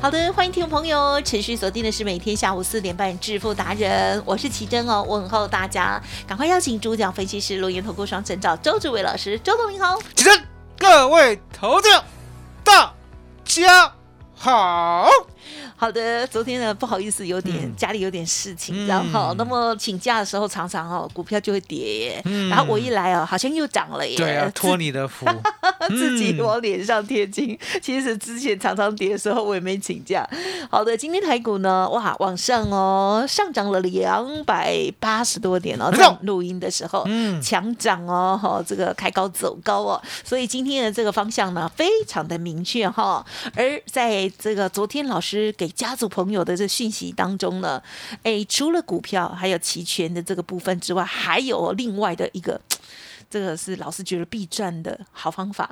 好的，欢迎听众朋友持续锁定的是每天下午四点半致富达人，我是奇珍哦，问候大家，赶快邀请主讲分析师录音投顾双证照周志伟老师，周总您好，奇珍，各位投资大家好。好的，昨天呢不好意思，有点家里有点事情，然后那么请假的时候常常哦股票就会跌，然后我一来哦好像又涨了耶，对啊，托你的福，自己往脸上贴金。其实之前常常跌的时候我也没请假。好的，今天台股呢哇往上哦上涨了两百八十多点哦，在录音的时候嗯。强涨哦哈，这个开高走高哦，所以今天的这个方向呢非常的明确哈。而在这个昨天老师给家族朋友的这讯息当中呢，哎，除了股票还有期权的这个部分之外，还有另外的一个，这个是老师觉得必赚的好方法。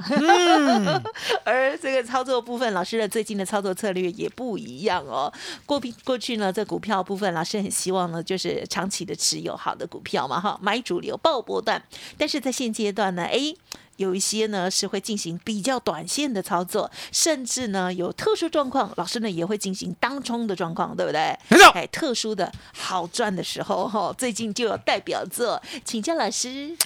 而这个操作部分，老师的最近的操作策略也不一样哦。过过去呢，这股票部分，老师很希望呢，就是长期的持有好的股票嘛，哈，买主流爆波段。但是在现阶段呢，哎。有一些呢是会进行比较短线的操作，甚至呢有特殊状况，老师呢也会进行当冲的状况，对不对？没错。哎，特殊的好赚的时候哈，最近就有代表作，请教老师。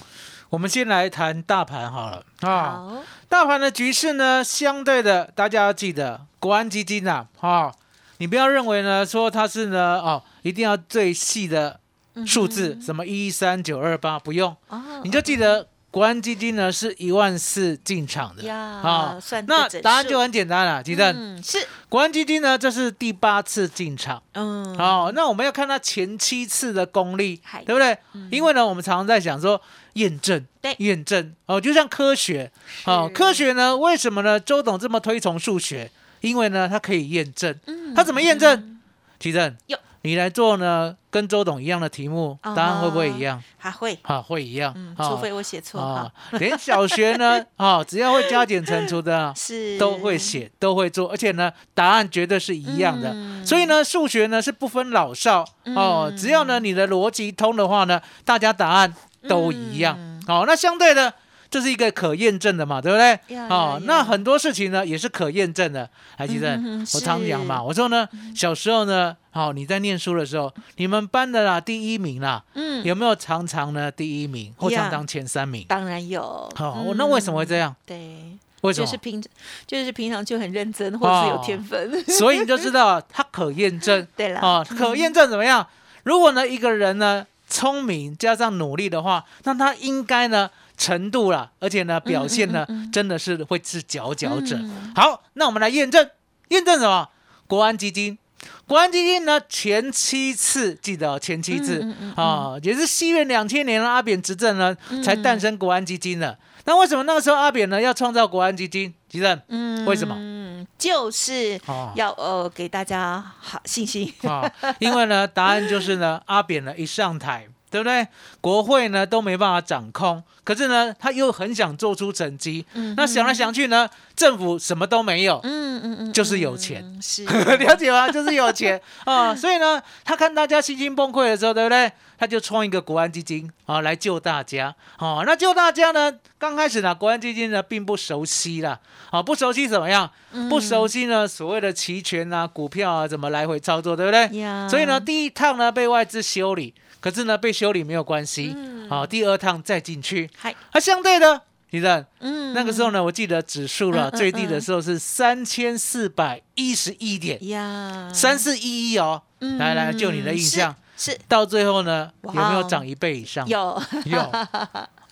我们先来谈大盘好了啊。大盘的局势呢，相对的，大家要记得，国安基金呐，哈，你不要认为呢说它是呢哦，一定要最细的数字，什么一三九二八，不用，你就记得。国安基金呢是一万四进场的。啊，那答案就很简单了，吉正。是。国安基金呢，这是第八次进场，嗯，好，那我们要看它前七次的功力，对不对？因为呢，我们常常在讲说验证，对，验证哦，就像科学，哦，科学呢，为什么呢？周董这么推崇数学，因为呢，它可以验证，它怎么验证？吉正有。你来做呢，跟周董一样的题目，答案会不会一样？还会，好，会一样。除非我写错啊。连小学呢，啊，只要会加减乘除的，是都会写，都会做，而且呢，答案绝对是一样的。所以呢，数学呢是不分老少哦，只要呢你的逻辑通的话呢，大家答案都一样。好，那相对的。这是一个可验证的嘛，对不对？哦，那很多事情呢也是可验证的。还记得我常讲嘛，我说呢，小时候呢，好你在念书的时候，你们班的啦第一名啦，嗯，有没有常常呢第一名或常常前三名？当然有。好，那为什么会这样？对，为什么？就是平，就是平常就很认真，或是有天分。所以你就知道它可验证。对了，哦，可验证怎么样？如果呢一个人呢聪明加上努力的话，那他应该呢？程度了，而且呢，表现呢，真的是会是佼佼者。好，那我们来验证，验证什么？国安基金，国安基金呢，前七次记得前七次啊，也是西元两千年阿扁执政呢，才诞生国安基金的。那为什么那个时候阿扁呢要创造国安基金？吉正，嗯，为什么？嗯，就是要呃给大家好信心啊，因为呢，答案就是呢，阿扁呢一上台。对不对？国会呢都没办法掌控，可是呢他又很想做出成绩。嗯，那想来想去呢，政府什么都没有。嗯嗯嗯，就是有钱，是 了解吗？就是有钱 啊。所以呢，他看大家信心崩溃的时候，对不对？他就创一个国安基金啊，来救大家。哦，那救大家呢，刚开始呢，国安基金呢并不熟悉啦。啊，不熟悉怎么样？不熟悉呢，所谓的期权啊、股票啊，怎么来回操作，对不对？所以呢，第一趟呢被外资修理。可是呢，被修理没有关系。好，第二趟再进去。嗨，啊，相对的，李正，嗯，那个时候呢，我记得指数了最低的时候是三千四百一十一点呀，三四一一哦。来来，就你的印象是到最后呢，有没有涨一倍以上？有有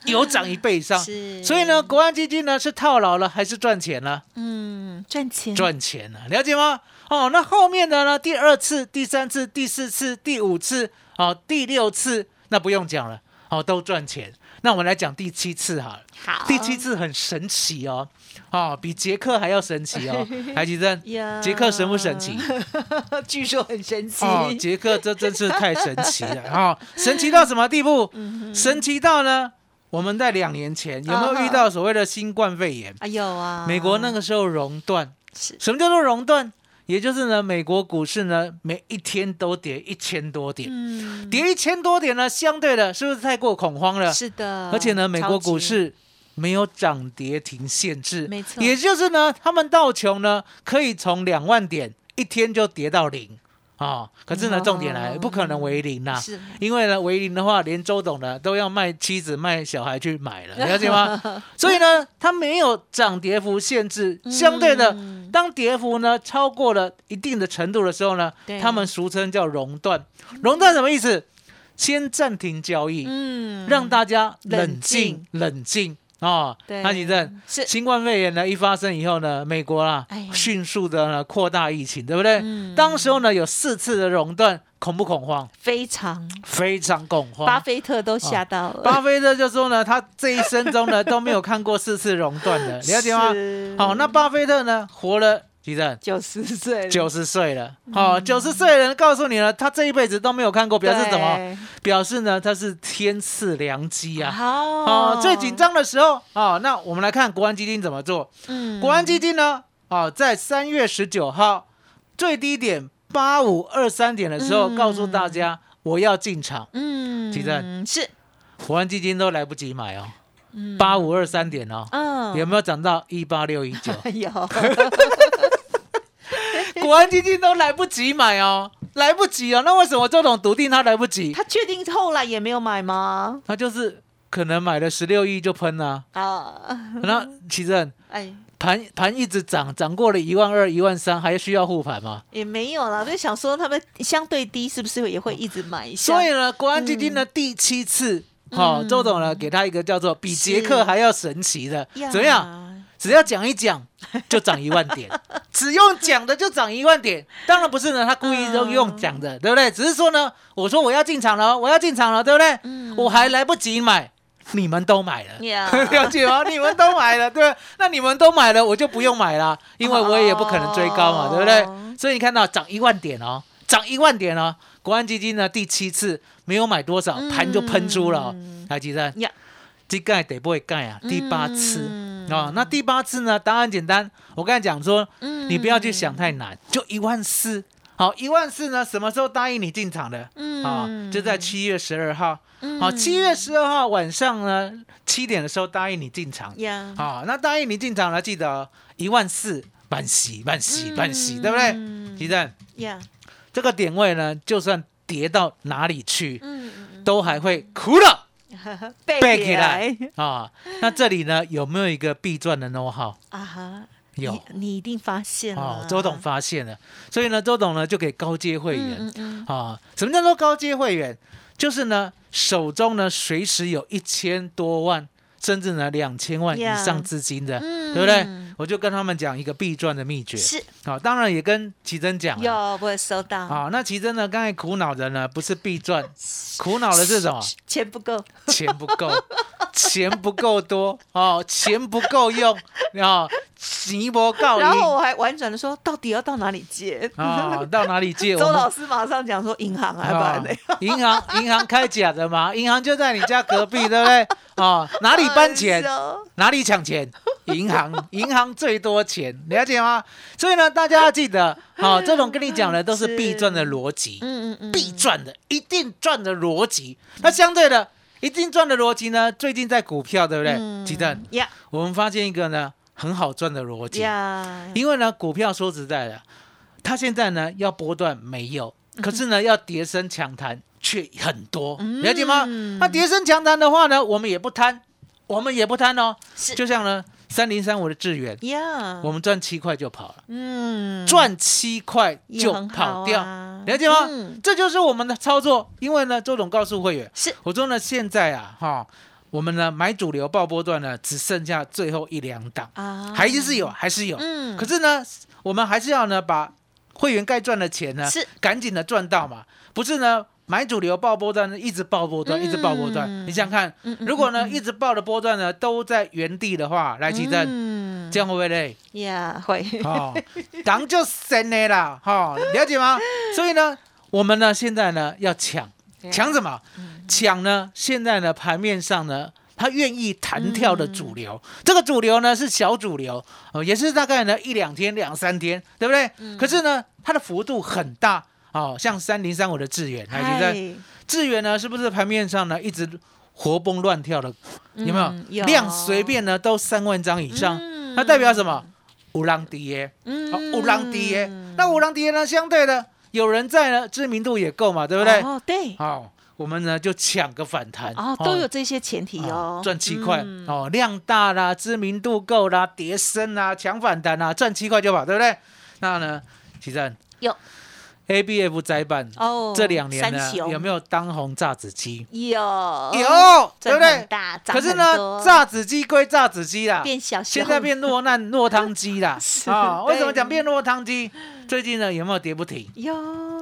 有涨一倍以上。所以呢，国安基金呢是套牢了还是赚钱了？嗯，嗯赚钱赚钱了，了解吗？哦，那后面的呢？第二次、第三次、第四次、第五次，哦，第六次，那不用讲了，好，都赚钱。那我们来讲第七次好了，好第七次很神奇哦，哦，比杰克还要神奇哦，台积电，呀杰克神不神奇？据说很神奇。哦，杰克这真是太神奇了哦，神奇到什么地步？嗯神奇到呢？我们在两年前有没有遇到所谓的新冠肺炎？啊有啊，美国那个时候熔断，是什么叫做熔断？也就是呢，美国股市呢每一天都跌一千多点，嗯。跌一千多点呢，相对的是不是太过恐慌了？是的，而且呢，美国股市没有涨跌停限制，没错。也就是呢，他们道琼呢可以从两万点一天就跌到零。啊、可是呢，哦。重点来，不可能为零呐、是。因为呢，为零的话，连周董呢都要卖妻子、卖小孩去买了，了解吗？所以呢，它没有涨跌幅限制，相对的，嗯当跌幅呢超过了一定的程度的时候呢，他们俗称叫熔断。熔断什么意思？先暂停交易，嗯让大家冷冷静静冷静啊。对那你正是新冠肺炎呢一发生以后呢，美国啊哎迅速的呢扩大疫情，对不对？嗯当时候呢有四次的熔断，恐不恐慌？非常，非常恐慌。巴菲特都吓到了，巴菲特就说呢，他这一生中呢都没有看过四次熔断的，了解吗？是好，那巴菲特呢活了几阵？九十岁，九十岁了，哦，九十岁的人告诉你了，他这一辈子都没有看过，表示什么？表示呢，他是天赐良机啊！好哦，最紧，张的时候哦，那我们来看国安基金怎么做。嗯国安基金呢，哦，在三月十九号最低点八五二三点的时候，嗯。告诉大家我要进场，嗯奇正是，国安基金都来不及买哦，嗯。八五二三点哦，嗯。有没有涨到一八六一九？有，国安基金都来不及买哦，来不及哦。那为什么周董笃定他来不及？他确定后来也没有买吗？他就是可能买了十六亿就喷了、啊，那其实哎，盘盘一直涨，涨过了一万二、一万三，还需要护盘吗？也没有啦，就想说他们相对低，是不是也会一直买一下？所以呢，国安基金的第七次，哦，嗯周董呢给他一个叫做比杰克还要神奇的，怎么样？？只要讲一讲就涨一万点，只用讲的就涨一万点。当然不是呢，他故意都用讲的，对不对？只是说呢，我说我要进场了，我要进场了，对不对？嗯我还来不及买，你们都买了。呀 了解吗？你们都买了，对吧？那你们都买了，我就不用买了，因为我也不可能追高嘛，哦对不对？所以你看到涨一万点哦，涨一万点哦，国安基金呢第七次没有买多少，盘就喷出了哦。来，吉正呀，这盖得不会盖啊？第八次嗯哦，那第八次呢？答案简单，我刚才讲说，嗯你不要去想太难，就一万四。好，一万四呢？什么时候答应你进场的？嗯啊，就在七月十二号。嗯好，七月十二号晚上呢，七点的时候答应你进场。呀，好，那答应你进场呢，记得一万四，半喜半喜半喜，对不对？嗯吉正，呀，这个点位呢，就算跌到哪里去，嗯，都还会哭了背 背起来啊。那这里呢，有没有一个必赚的 know how？啊哈，有。你你一定发现了哦，，周董发现了，所以呢，周董呢就给高阶会员。嗯嗯啊，什么叫做高阶会员？就是呢，手中呢随时有一千多万，甚至呢两千万以上资金的，嗯对不对？我就跟他们讲一个必赚的秘诀。是好、当然也跟奇珍讲了。有我有收到，好、那奇珍呢？刚才苦恼的呢，不是必赚，苦恼的是什么？钱不够，钱不够，钱不够多哦，钱不够用 哦，钱不告然后我还婉转的说，到底要到哪里借？啊、到哪里借？周老师马上讲说银行啊，不然呢？啊银行银行开假的嘛，银行就在你家隔壁，对不对？哦，哪里搬钱哪里抢钱？银行，银行最多钱，了解吗？所以呢，大家要记得，哦，这种跟你讲的都是是必赚的逻辑，嗯嗯嗯，必赚的，一定赚的逻辑。那相对的，一定赚的逻辑呢？最近在股票，对不对？嗯鸡蛋，呀我们发现一个呢很好赚的逻辑，呀，因为呢，股票说实在的，它现在呢要波段没有，可是呢要跌升强弹却很多，了解吗？嗯那叠升强弹的话呢，我们也不贪，我们也不贪哦。是。就像呢三零三五的智源，呀，我们赚七块就跑了，嗯。赚七块就跑掉，啊了解吗？嗯。这就是我们的操作。因为呢，周总告诉会员，是。我说呢，现在啊，哈、我们呢买主流爆波段呢，只剩下最后一两档，啊。还是有，还是有。嗯。可是呢，我们还是要呢把会员该赚的钱呢，是。赶紧的赚到嘛，不是呢买主流爆波段呢一直爆波段，嗯一直爆波段。你想想看，嗯嗯如果呢一直爆的波段呢都在原地的话，来奇正，嗯这样会不会累？呀会，哦，党就神的啦，哈、了解吗？所以呢，我们呢现在呢要抢，抢什么？抢呢？现在呢盘面上呢，他愿意弹跳的主流，这个主流呢是小主流，呃，也是大概呢一两天、两三天，对不对？可是呢，它的幅度很大。哦，像三零三五的智远，还记得嗨。智远呢，是不是盘面上呢一直活蹦乱跳的？有没有？嗯有。量随便呢都三万张以上，嗯。那代表什么？五浪低耶，嗯。好，五浪低耶。那五浪低耶呢，相对的有人在呢，知名度也够嘛，对不对？哦，对，好，我们呢就抢个反弹。哦，都有这些前提哦，赚七块。嗯。哦，量大啦，知名度够啦，叠升啦，抢反弹啦，赚七块就好，对不对？那呢，奇正。有 A B F 窄板哦，这两年呢有没有当红炸子鸡？有有，对不对？可是呢，炸子鸡归炸子鸡啦，变小小，现在变落难落汤鸡啦 是啊！为什么对讲变落汤鸡？最近呢有没有跌不停有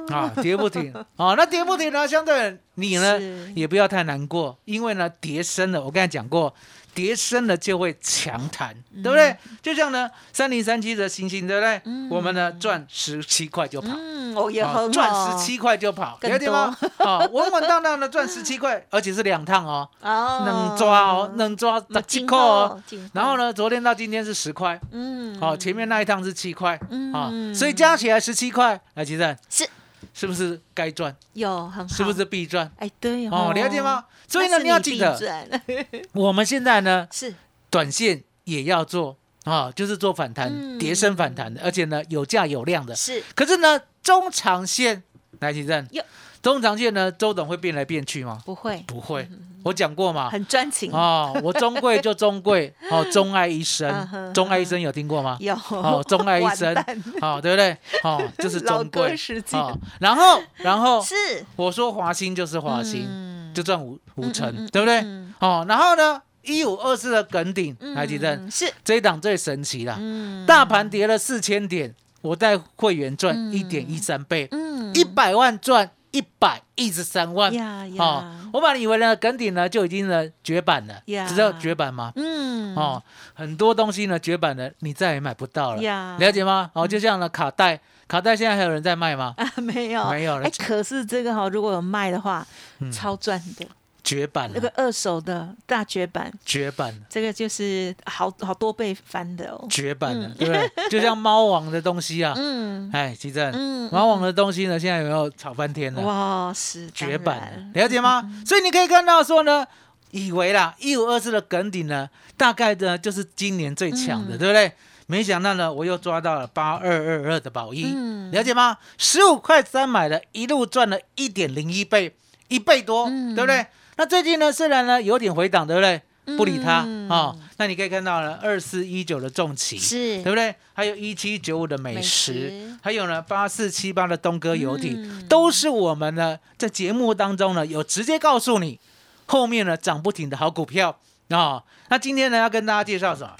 啊？跌不停啊！那跌不停呢，相对你呢也不要太难过，因为呢跌深了，我刚才讲过，跌深了就会强弹，嗯。对不对？就像呢三零三七的星星，对不对？我们呢赚十七块就跑。嗯，哦也啊很好，赚十七块就跑，更了解吗？啊，稳稳当当的赚十七块，而且是两趟哦，哦，能抓哦，能抓十七块哦。，然后呢，昨天到今天是十块，嗯，哦，前面那一趟是七块，啊，嗯所以加起来十七块，来，吉正。是是不是该赚？有很好，是不是？必赚？哎，对哦，了解？吗？所以呢，你要记得 我们现在呢，是短线也要做啊，就是做反弹、嗯跌升反弹的，而且呢有价有量的。是可是呢，中长线，来，请正哟，中长线呢，周董会变来变去吗？不会，不会，我讲过嘛。很专情，哦，我中贵就中贵，哦，钟爱一嗯生，哼。钟爱一生有听过吗？有哦，钟爱一生好，哦，对不对？哦，就是老中贵哦，然后，然后是。我说华兴就是华兴，嗯。就赚五五成对不对？嗯。哦，然后呢，一五二四的梗顶，来几阵？嗯是，这一档最神奇了，嗯。大盘跌了四千点，我带会员赚嗯。一点一三倍，嗯。一百万赚一百一十三万。呀哦，，我本来以为呢，耿鼎呢就已经呢绝版了，呀。知道绝版吗？嗯。哦，很多东西呢绝版了，你再也买不到了，呀。了解吗？哦，就像呢卡带，卡带现在还有人在卖吗？啊 没有。没有了哎，可是这个哈，如果有卖的话，嗯。超赚的，绝版了，那个二手的大绝版，绝版了。这个就是好好多倍翻的哦。绝版了，嗯对不对？就像猫王的东西啊，嗯哎，奇正，嗯猫王的东西呢，现在有没有炒翻天了？哇，是绝版了，了解吗？所以你可以看到说呢，以为啦，一五二四的梗顶呢，大概呢就是今年最强的，嗯对不对？没想到呢，我又抓到了八二二二的宝一，嗯了解吗？十五块三买的，一路赚了一点零一倍，一倍多，嗯对不对？那最近呢，虽然呢有点回档，对不对？不理它啊、嗯哦那你可以看到呢，二四一九的重骑是对不对？还有一七九五的美美食，还有呢八四七八的东哥游艇，嗯都是我们呢在节目当中呢有直接告诉你后面呢涨不停的好股票啊、那今天呢要跟大家介绍什么？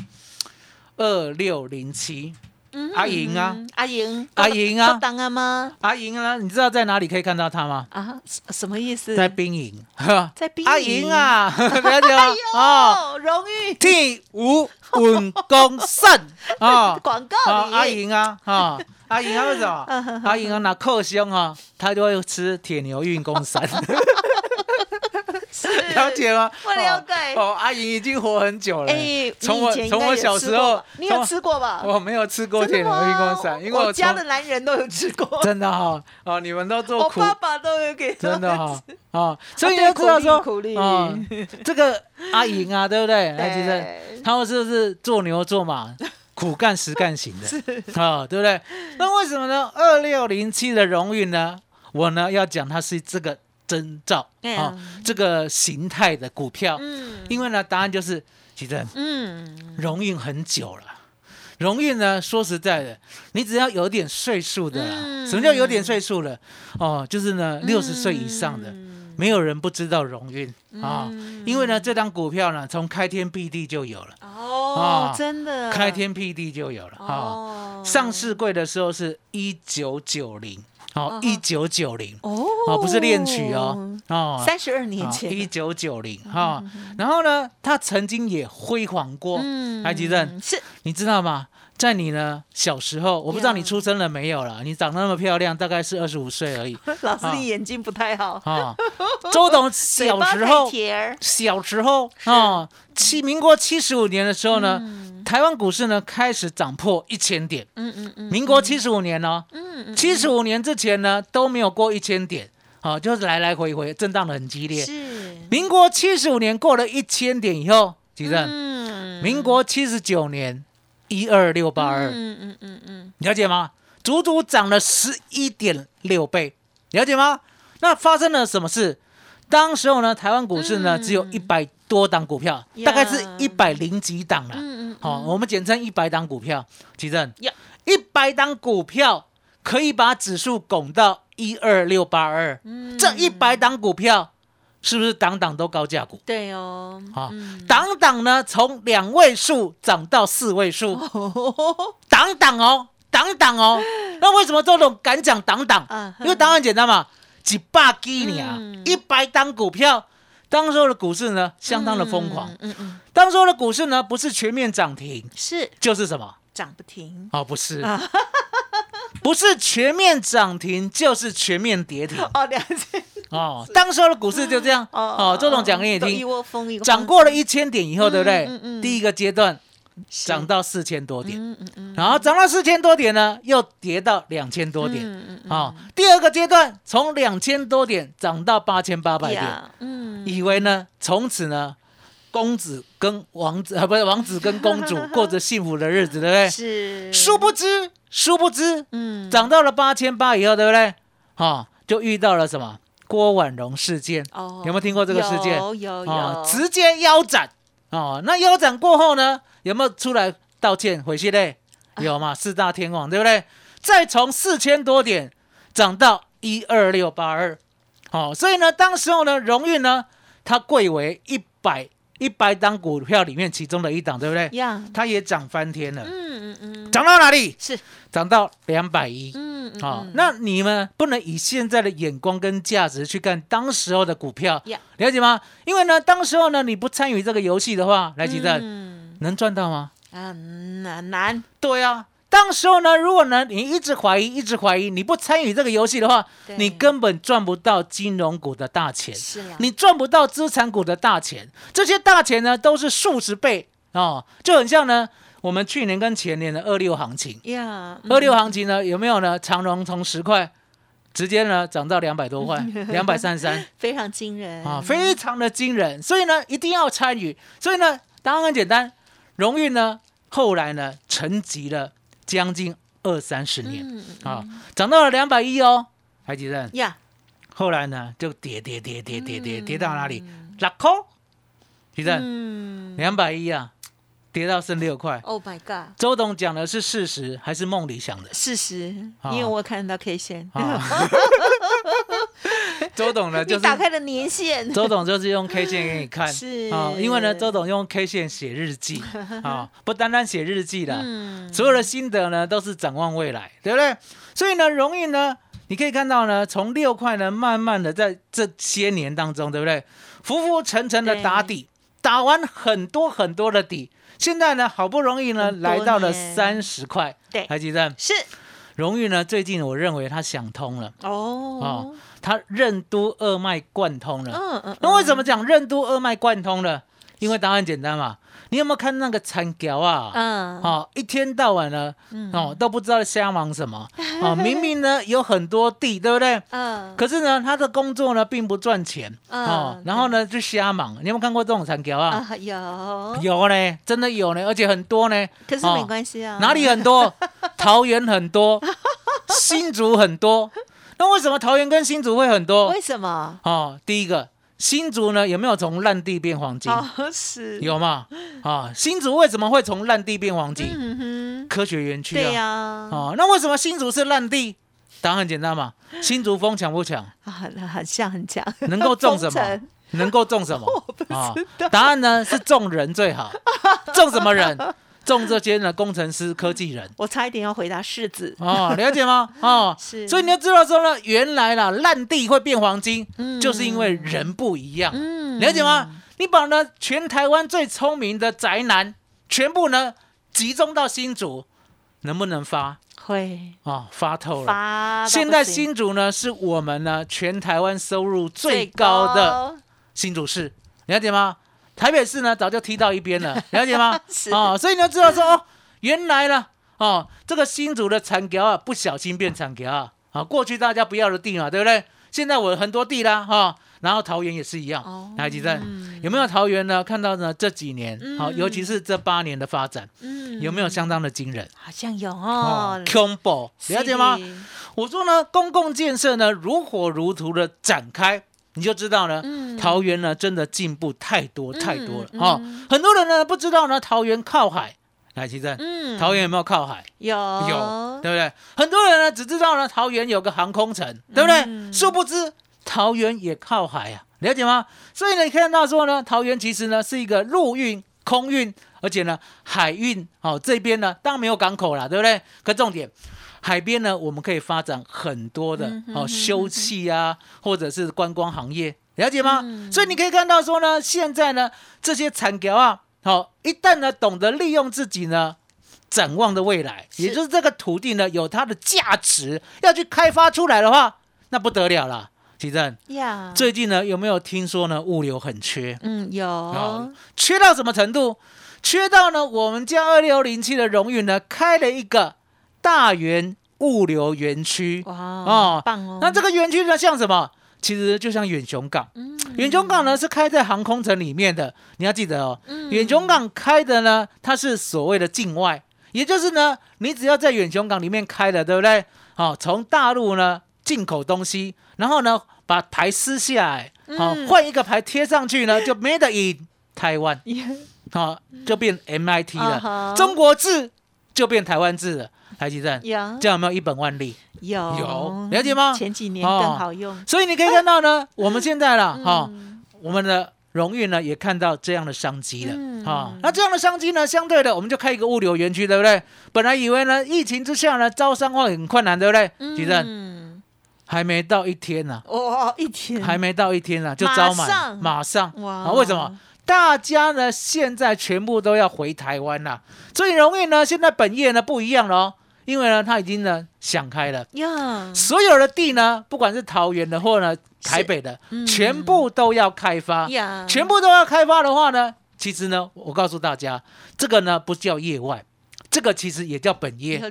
二六零七嗯阿莹啊嗯阿莹，阿莹啊都当啊吗？阿莹啊？你知道在哪里可以看到他吗？啊，什什么意思？在兵营，呵 在兵阿营莹啊，了解吗？哦，哦，荣誉替吴稳公胜啊。广告阿莹啊，啊，阿莹啊，为什么？阿莹啊，拿克胸啊，他就会吃铁牛运功散，是了解吗？我了解哦，哦阿莹已经活很久了。哎，从我从我小时候你有吃过吧？我没有吃过铁牛真的吗运功散，因为我家的男人都有吃过，真的哈哦，你们都做苦，我爸爸都有真的哈吃哦，所以你要知道说苦力这个阿莹啊，对不对？来，其实对他们是不是做牛做马？苦干实干型的，啊、对不对？那为什么呢？二六零七的荣誉呢？我呢要讲它是这个征兆对啊、啊这个形态的股票，嗯。因为呢，答案就是其实嗯，荣运很久了。荣运呢，说实在的，你只要有点岁数的啦，嗯。什么叫有点岁数了？哦，就是呢，六十岁以上的，没有人不知道荣运啊，嗯因为呢，这张股票呢，从开天辟地就有了，哦啊，真的。开天辟地就有了哈。哦，上市柜的时候是一九九零，哦，一九九零，哦。哦，不是恋曲哦，哦，三十二年前。一九九零哈，然后呢，他曾经也辉煌过，嗯埃及人，是。你知道吗？在你呢小时候，我不知道你出生了没有了，你长得那么漂亮，大概是二十五岁而已。老师啊。你眼睛不太好，啊。周董 小时候，小时候啊，七民国七十五年的时候呢，台湾股市呢开始涨破一千点。嗯嗯嗯民国七十五年呢，七十五年之前呢都没有过一千点，好，就是来来回回震荡的很激烈。是民国七十五年过了一千点以后，几阵？嗯民国七十九年一二六八二，嗯嗯嗯嗯了解吗？足足涨了十一点六倍，了解吗？那发生了什么事？当时候呢，台湾股市呢、嗯只有一百多档股票，呀大概是一百零几档啦。嗯嗯，好、我们简称一百档股票。奇正呀，一百档股票可以把指数拱到一二六八二，嗯。这一百档股票是不是档档都高价股？对哦，好嗯。档档呢从两位数涨到四位数，档档哦，档档哦。那为什么周董敢讲档档？啊？因为档案简单嘛，几百几你啊嗯，一百档股票，当时候的股市呢相当的疯狂，嗯嗯，当时候的股市呢不是全面涨停，是。就是什么？涨不停，哦，不是，不是全面涨停，就是全面跌停。哦，了解，哦。当时候的股市就这样哦。周董讲给你听一听，窝蜂一窝涨过了一千点以后，对不对？嗯嗯？第一个阶段是。涨到四千多点，嗯嗯嗯。然后涨到四千多点呢，又跌到两千多点。嗯嗯啊、第二个阶段从两千多点涨到八千八百点，嗯。以为呢从此呢公子跟王子 啊不是王子跟公主 过着幸福的日子，对不对？是殊不知，殊不知嗯涨到了八千八以后，对不对？啊、就遇到了什么郭婉容事件，哦有没有听过这个事件？有有啊有，直接腰斩哦。那腰斩过后呢，有没有出来道歉回去嘞？有嘛？四大天王对不对？再从四千多点涨到一二六八二，好，所以呢，当时候呢，荣誉呢，它贵为一百一百档股票里面其中的一档，对不对？呀，它也涨翻天了，嗯嗯嗯，涨到哪里？是，涨到两百一。嗯嗯好、嗯那你们不能以现在的眼光跟价值去看当时候的股票了解吗？因为呢，当时候呢，你不参与这个游戏的话，来吉正、嗯能赚到吗？啊难难，对啊，当时候呢，如果呢你一直怀疑，一直怀疑，你不参与这个游戏的话，你根本赚不到金融股的大钱，你赚不到资产股的大钱，这些大钱呢都是数十倍哦，就很像呢我们去年跟前年的二六行情。呀，嗯二六行情呢有没有呢？长荣从十块直接呢涨到两百多块，两百三十三非常惊人啊，非常的惊人。所以呢，一定要参与。所以呢，答案很简单，荣誉呢后来呢沉寂了将近二三十年。嗯啊，涨到了两百亿哦，还记得？呀，后来呢就跌跌跌跌跌跌跌到哪里？六块，记得嗯。两百亿啊，跌到剩六块。，Oh my God，周董讲的是事实还是梦里想的？事实，啊。因为我看到 K 线，啊，周董呢，就是打开了年限，周董就是用 K 线给你看，是。啊，因为呢，周董用 K 线写日记。啊，不单单写日记啦，嗯。所有的心得呢都是展望未来，对不对？所以呢，容易呢，你可以看到呢，从六块呢，慢慢的在这些年当中，对不对？浮浮沉沉的打底，打完很多很多的底，现在呢，好不容易呢，来到了三十块，对。还记得？是。荣誉呢，最近我认为他想通了，哦，他任督二脉贯通了。嗯嗯，那为什么讲任督二脉贯通了？因为答案简单嘛。你有没有看那个产条啊？嗯，哦，一天到晚呢，哦，都不知道瞎忙什么。哦，明明呢有很多地，对不对？嗯可是呢，他的工作呢并不赚钱。哦嗯，然后呢就瞎忙。你有没有看过这种产条啊？啊有，有呢，真的有呢，而且很多呢。可是没关系啊，哪里很多？桃园很多，新竹很多。那为什么桃园跟新竹会很多？为什么？哦，第一个，新竹呢有没有从烂地变黄金？哦，是，有嘛？啊，新竹为什么会从烂地变黄金？科学园区啊。对呀，哦，那为什么新竹是烂地？答案很简单嘛，新竹风强不强？啊，很很像很强，能够种什么？能够种什么？我不啊知道，答案呢是种人最好，种什么人？种这些呢工程师、科技人。我差一点要回答柿子，哦，了解吗？哦，是所以你要知道说呢，原来啦，烂地会变黄金，嗯就是因为人不一样，嗯了解吗？你把呢全台湾最聪明的宅男全部呢集中到新竹，能不能发？会哦，发透了。发现在新竹呢是我们呢全台湾收入最高的新竹市，了解吗？台北市呢早就踢到一边了，了解吗是？哦，所以你要知道说哦，原来呢哦，这个新竹的产条啊，不小心变产条啊，啊，过去大家不要的地嘛，对不对？现在我很多地啦，哈、然后桃园也是一样，哦台积电嗯有没有桃园呢？看到呢这几年，好、嗯尤其是这八年的发展，嗯有没有相当的惊人？好像有哦哦，，combo 了解吗？我说呢，公共建设呢如火如荼的展开，你就知道呢，嗯桃园呢真的进步太多太多了嗯哦嗯。很多人呢不知道呢，桃园靠海，来奇正，嗯桃园有没有靠海？有有，对不对？很多人呢只知道呢桃园有个航空城，对不对？嗯殊不知桃园也靠海啊，了解吗？所以呢，你看到说呢，桃园其实呢是一个陆运、空运，而且呢海运哦这边呢当然没有港口啦，对不对？可重点。海边呢，我们可以发展很多的哦休憩啊，或者是观光行业，了解吗？嗯所以你可以看到说呢，现在呢这些产条啊，好、一旦呢懂得利用自己呢展望的未来，也就是这个土地呢有它的价值，要去开发出来的话，那不得了了。奇正，呀，最近呢有没有听说呢物流很缺？嗯有哦，缺到什么程度？缺到呢我们家二六零七的荣誉呢开了一个大园物流园区。哇哦棒哦，那这个园区呢像什么？其实就像远雄港。嗯远雄港呢是开在航空城里面的，你要记得哦。嗯远雄港开的呢，它是所谓的境外，也就是呢，你只要在远雄港里面开的，对不对？好、从大陆呢进口东西，然后呢把牌撕下来，好、嗯换一个牌贴上去呢，就 Made in 台湾，好、就变 MIT 了，中国字就变台湾字了。台积电，有。这样有没有一本万利？有。有了解吗？前几年哦更好用，所以你可以看到呢，我们现在了哈、嗯我们的荣誉呢也看到这样的商机了嗯。啊、那这样的商机呢，相对的我们就开一个物流园区，对不对？本来以为呢疫情之下呢招商会很困难，对不对？其实嗯，还没到一天呢、哦，一天。还没到一天呢、就招满，马上马上。哇。啊？为什么？大家呢现在全部都要回台湾啦，所以荣誉呢现在本业呢不一样了哦，因为呢他已经呢想开了。呀？所有的地呢，不管是桃园的或呢台北的，嗯全部都要开发。呀，全部都要开发的话呢，其实呢，我告诉大家，这个呢不叫业外，这个其实也叫本以业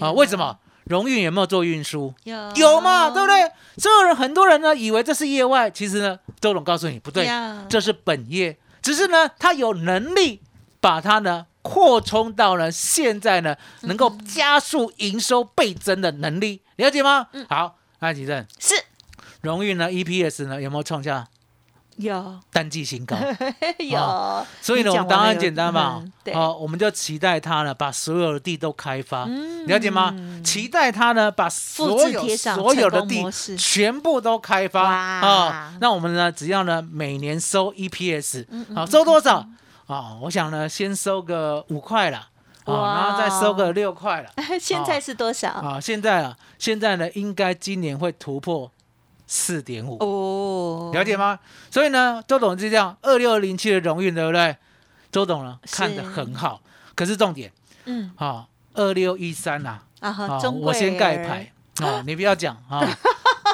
啊。为什么？荣运有没有做运输？有有嘛，对不？对？所有人很多人呢以为这是业外，其实呢，周总告诉你不对，呀这是本业，只是呢他有能力把它呢扩充到呢现在呢能够加速营收倍增的能力，了解吗？好，那几正。是。荣誉呢 EPS 呢有没有创下有单季新高？有，所以呢，我们答案简单嘛嗯，对哦，我们就期待它呢，把所有的地都开发，嗯了解吗？期待它呢，把所有所有的地全部都开发哇啊。那我们呢，只要呢每年收 EPS，嗯好收多少啊？我想呢，先收个五块了，啊，然后再收个六块了。现在是多少？啊，现在啊，现在呢，应该今年会突破四点五。哦，了解吗？所以呢，周董是这样，二六零七的荣运，对不对？周董呢看得很好，可是重点嗯。好，二六一三呐，啊哈，啊，中我先盖牌。啊，你不要讲啊，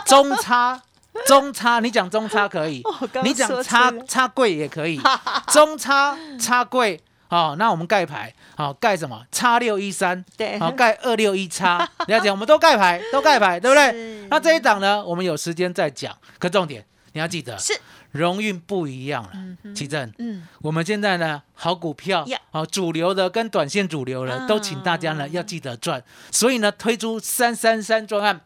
中差 中差，你讲中差可以，你讲差差贵也可以，中差差贵。好，那我们盖牌，好盖什么？叉六一三，对好盖二六一叉，了解？我们都盖牌，都盖牌，对不对？那这一档呢，我们有时间再讲。可重点你要记得，是荣运不一样了。奇正，嗯我们现在呢，好股票呀，好主流的跟短线主流的，啊都请大家呢要记得赚。所以呢，推出三三三专案，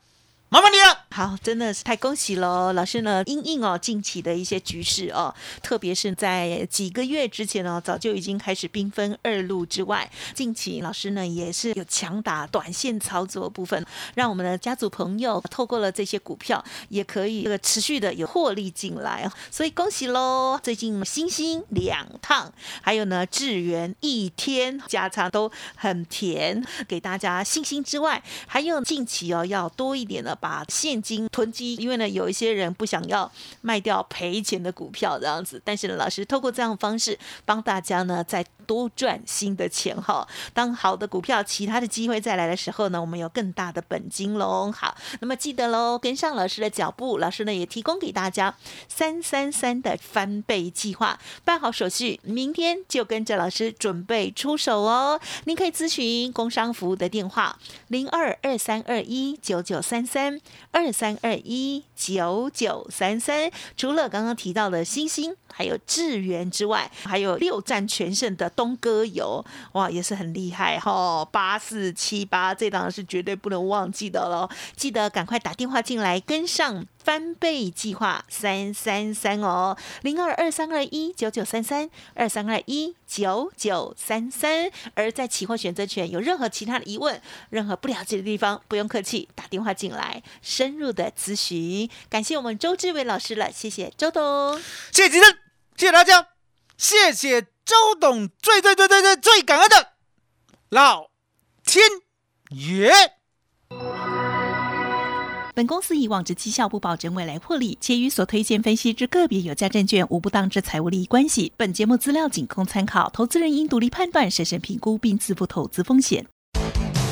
麻烦你了。好，真的是太恭喜喽！老师呢，因应哦近期的一些局势哦，特别是在几个月之前哦，早就已经开始兵分二路之外。近期老师呢也是有强打短线操作部分，让我们的家族朋友透过了这些股票，也可以这个持续的有获利进来。所以恭喜喽！最近星星两趟，还有呢智源一天加仓都很甜，给大家信心之外，还有近期哦要多一点的把现金囤积，因为呢，有一些人不想要卖掉赔钱的股票这样子，但是呢，老师通过这样的方式帮大家呢，在多赚新的钱哈。当好的股票其他的机会再来的时候呢，我们有更大的本金喽。好，那么记得喽，跟上老师的脚步，老师呢也提供给大家三三三的翻倍计划，办好手续，明天就跟着老师准备出手哦。您可以咨询工商服务的电话零二二三二一九九三三二。三二一九九三三，除了刚刚提到的星星，还有智源之外，还有六战全胜的东哥油，哇，也是很厉害哈！八四七八，这档是绝对不能忘记的喽，记得赶快打电话进来跟上。翻倍计划三三三哦，零二二三二一九九三三二三二一九九三三。而在期货选择权有任何其他的疑问、任何不了解的地方，不用客气，打电话进来深入的咨询。感谢我们周志伟老师了，谢谢周董，谢谢吉生，谢谢大家，谢谢周董，最最最最最最感恩的老天爷。本公司以往之绩效不保证未来获利，且与所推荐分析之个别有价证券无不当之财务利益关系。本节目资料仅供参考，投资人应独立判断、审慎评估并自负投资风险。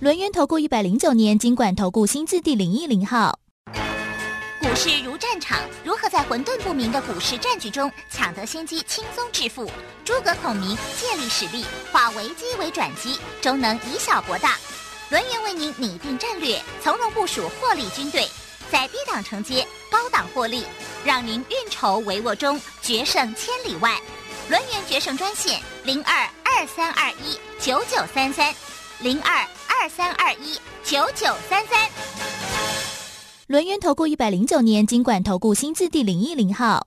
轮源投顾一百零九年金管投顾新字第零一零号。股市如战场，如何在混沌不明的股市战局中抢得先机，轻松致富？诸葛孔明借力使力，化危机为转机，终能以小博大。轮源为您拟定战略，从容部署获利军队。在低档承接，高档获利，让您运筹帷幄中决胜千里外。轮源决胜专线零二二三二一九九三三零二二三二一九九三三。轮源投顾一百零九年经管投顾新字第零一零号。